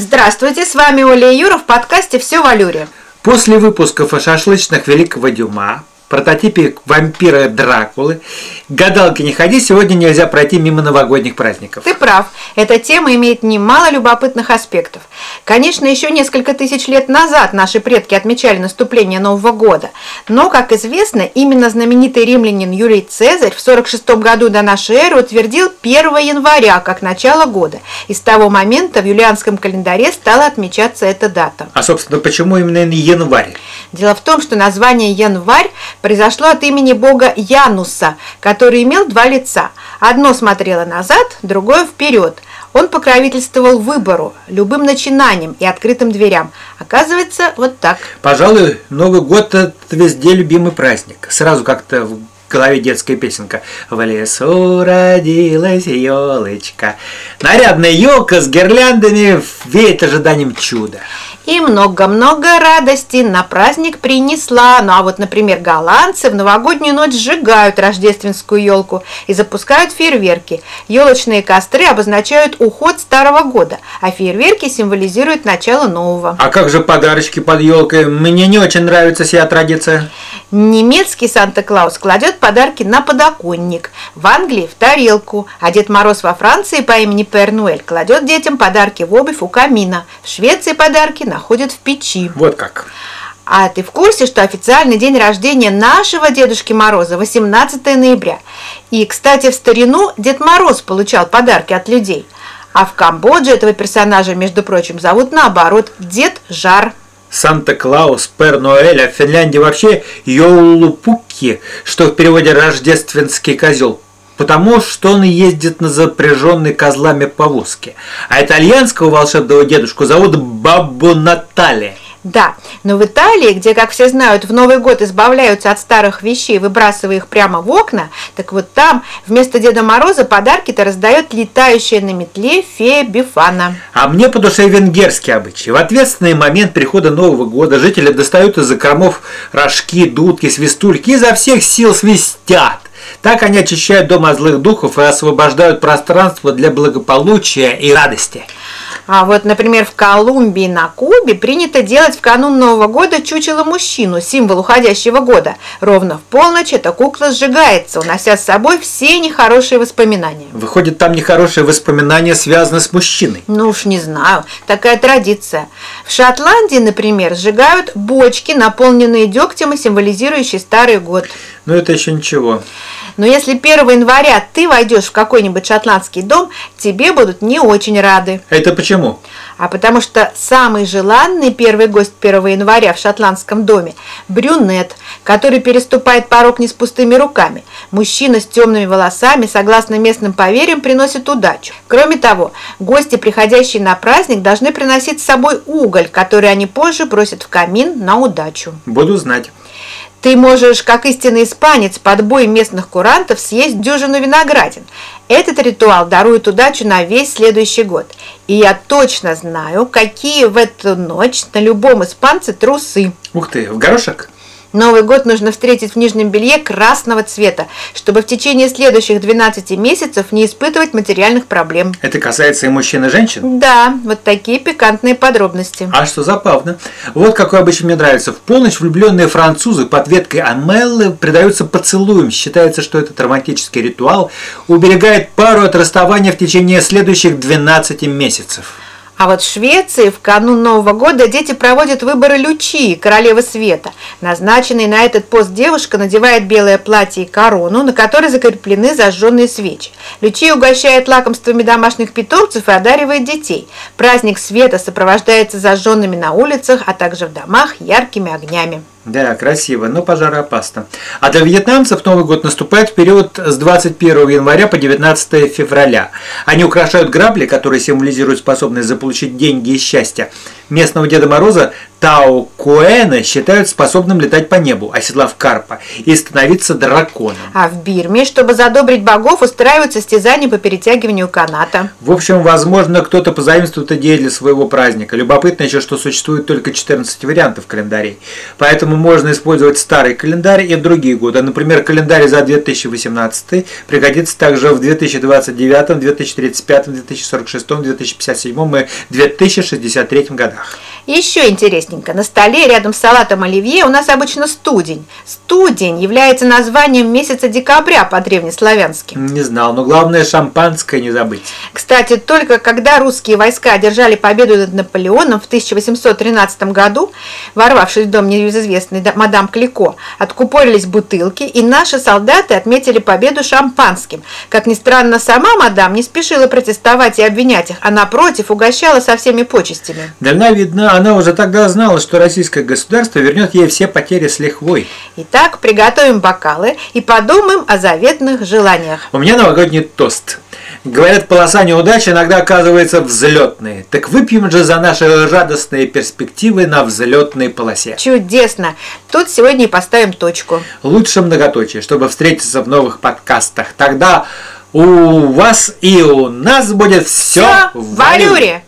Здравствуйте, с вами Оля Юра в подкасте «Все в Алюре». После выпусков о шашлычных Великого Дюма, прототипе вампира Дракулы. Гадалки не ходи, сегодня нельзя пройти мимо новогодних праздников. Ты прав, эта тема имеет немало любопытных аспектов. Конечно, еще несколько тысяч лет назад наши предки отмечали наступление Нового года, но, как известно, именно знаменитый римлянин Юлий Цезарь в 46 году до нашей эры утвердил 1 января как начало года, и с того момента в юлианском календаре стала отмечаться эта дата. А, собственно, почему именно январь? Дело в том, что название «январь» произошло от имени бога Януса, который имел два лица. Одно смотрело назад, другое вперед. Он покровительствовал выбору, любым начинаниям и открытым дверям. Оказывается, вот так. Пожалуй, Новый год – это везде любимый праздник. Сразу как-то в голове детская песенка «В лесу родилась елочка». Нарядная елка с гирляндами веет ожиданием чуда и много-много радости на праздник принесла. Ну а вот, например, голландцы в новогоднюю ночь сжигают рождественскую елку и запускают фейерверки. Елочные костры обозначают уход старого года, а фейерверки символизируют начало нового. А как же подарочки под елкой? Мне не очень нравится сия традиция. Немецкий Санта-Клаус кладет подарки на подоконник, в Англии в тарелку, а Дед Мороз во Франции по имени Пернуэль кладет детям подарки в обувь у камина, в Швеции подарки находят в печи. Вот как. А ты в курсе, что официальный день рождения нашего Дедушки Мороза 18 ноября? И, кстати, в старину Дед Мороз получал подарки от людей. А в Камбодже этого персонажа, между прочим, зовут наоборот Дед Жар. Санта-Клаус, Пер-Ноэль, а в Финляндии вообще Йоулупуки, что в переводе «рождественский козел», потому что он ездит на запряженной козлами повозке. А итальянского волшебного дедушку зовут Бабу Наталья. Да, но в Италии, где, как все знают, в Новый год избавляются от старых вещей, выбрасывая их прямо в окна, так вот там вместо Деда Мороза подарки-то раздает летающая на метле фея Бифана. А мне по душе венгерский обычай. В ответственный момент прихода Нового года жители достают из закромов рожки, дудки, свистульки и изо всех сил свистят. Так они очищают дом от злых духов и освобождают пространство для благополучия и радости. А вот, например, в Колумбии на Кубе принято делать в канун Нового года чучело-мужчину, символ уходящего года. Ровно в полночь эта кукла сжигается, унося с собой все нехорошие воспоминания. Выходит, там нехорошие воспоминания связаны с мужчиной? Ну уж не знаю, такая традиция. В Шотландии, например, сжигают бочки, наполненные дегтем и символизирующие старый год. Ну это еще ничего. Но если 1 января ты войдешь в какой-нибудь шотландский дом, тебе будут не очень рады. Это почему? А потому что самый желанный первый гость 1 января в шотландском доме – брюнет, который переступает порог не с пустыми руками. Мужчина с темными волосами, согласно местным поверьям, приносит удачу. Кроме того, гости, приходящие на праздник, должны приносить с собой уголь, который они позже бросят в камин на удачу. Буду знать. Ты можешь, как истинный испанец, под бой местных курантов съесть дюжину виноградин. Этот ритуал дарует удачу на весь следующий год. И я точно знаю, какие в эту ночь на любом испанце трусы. Ух ты, в горошек? Новый год нужно встретить в нижнем белье красного цвета, чтобы в течение следующих 12 месяцев не испытывать материальных проблем. Это касается и мужчин, и женщин? Да, вот такие пикантные подробности. А что забавно. Вот какой обычно мне нравится. В полночь влюбленные французы под веткой Амеллы предаются поцелуем. Считается, что этот романтический ритуал уберегает пару от расставания в течение следующих 12 месяцев. А вот в Швеции в канун Нового года дети проводят выборы Лючии, королевы света. Назначенный на этот пост девушка надевает белое платье и корону, на которой закреплены зажженные свечи. Лючия угощает лакомствами домашних питомцев и одаривает детей. Праздник света сопровождается зажженными на улицах, а также в домах яркими огнями. Да, красиво, но пожароопасно. А для вьетнамцев Новый год наступает в период с 21 января по 19 февраля. Они украшают грабли, которые символизируют способность заполучить деньги и счастье, местного Деда Мороза Тао Куэна считают способным летать по небу, оседлав карпа, и становиться драконом. А в Бирме, чтобы задобрить богов, устраивают состязания по перетягиванию каната. В общем, возможно, кто-то позаимствует идеи для своего праздника. Любопытно еще, что существует только 14 вариантов календарей. Поэтому можно использовать старый календарь и другие годы. Например, календарь за 2018 пригодится также в 2029, 2035, 2046, 2057 и 2063 годах. Еще интересненько, на столе рядом с салатом оливье у нас обычно студень. Студень является названием месяца декабря по-древнеславянски. Не знал, но главное шампанское не забыть. Кстати, только когда русские войска одержали победу над Наполеоном в 1813 году, ворвавшись в дом неизвестной мадам Клико, откупорились бутылки, и наши солдаты отметили победу шампанским. Как ни странно, сама мадам не спешила протестовать и обвинять их, а напротив угощала со всеми почестями. Дальновидно, она уже тогда знала, что российское государство вернет ей все потери с лихвой. Итак, приготовим бокалы и подумаем о заветных желаниях. У меня новогодний тост. Говорят, полоса неудач иногда оказывается взлетной. Так выпьем же за наши радостные перспективы на взлетной полосе. Чудесно! Тут сегодня и поставим точку. Лучше многоточие, чтобы встретиться в новых подкастах. Тогда у вас и у нас будет все, Всё в валюре!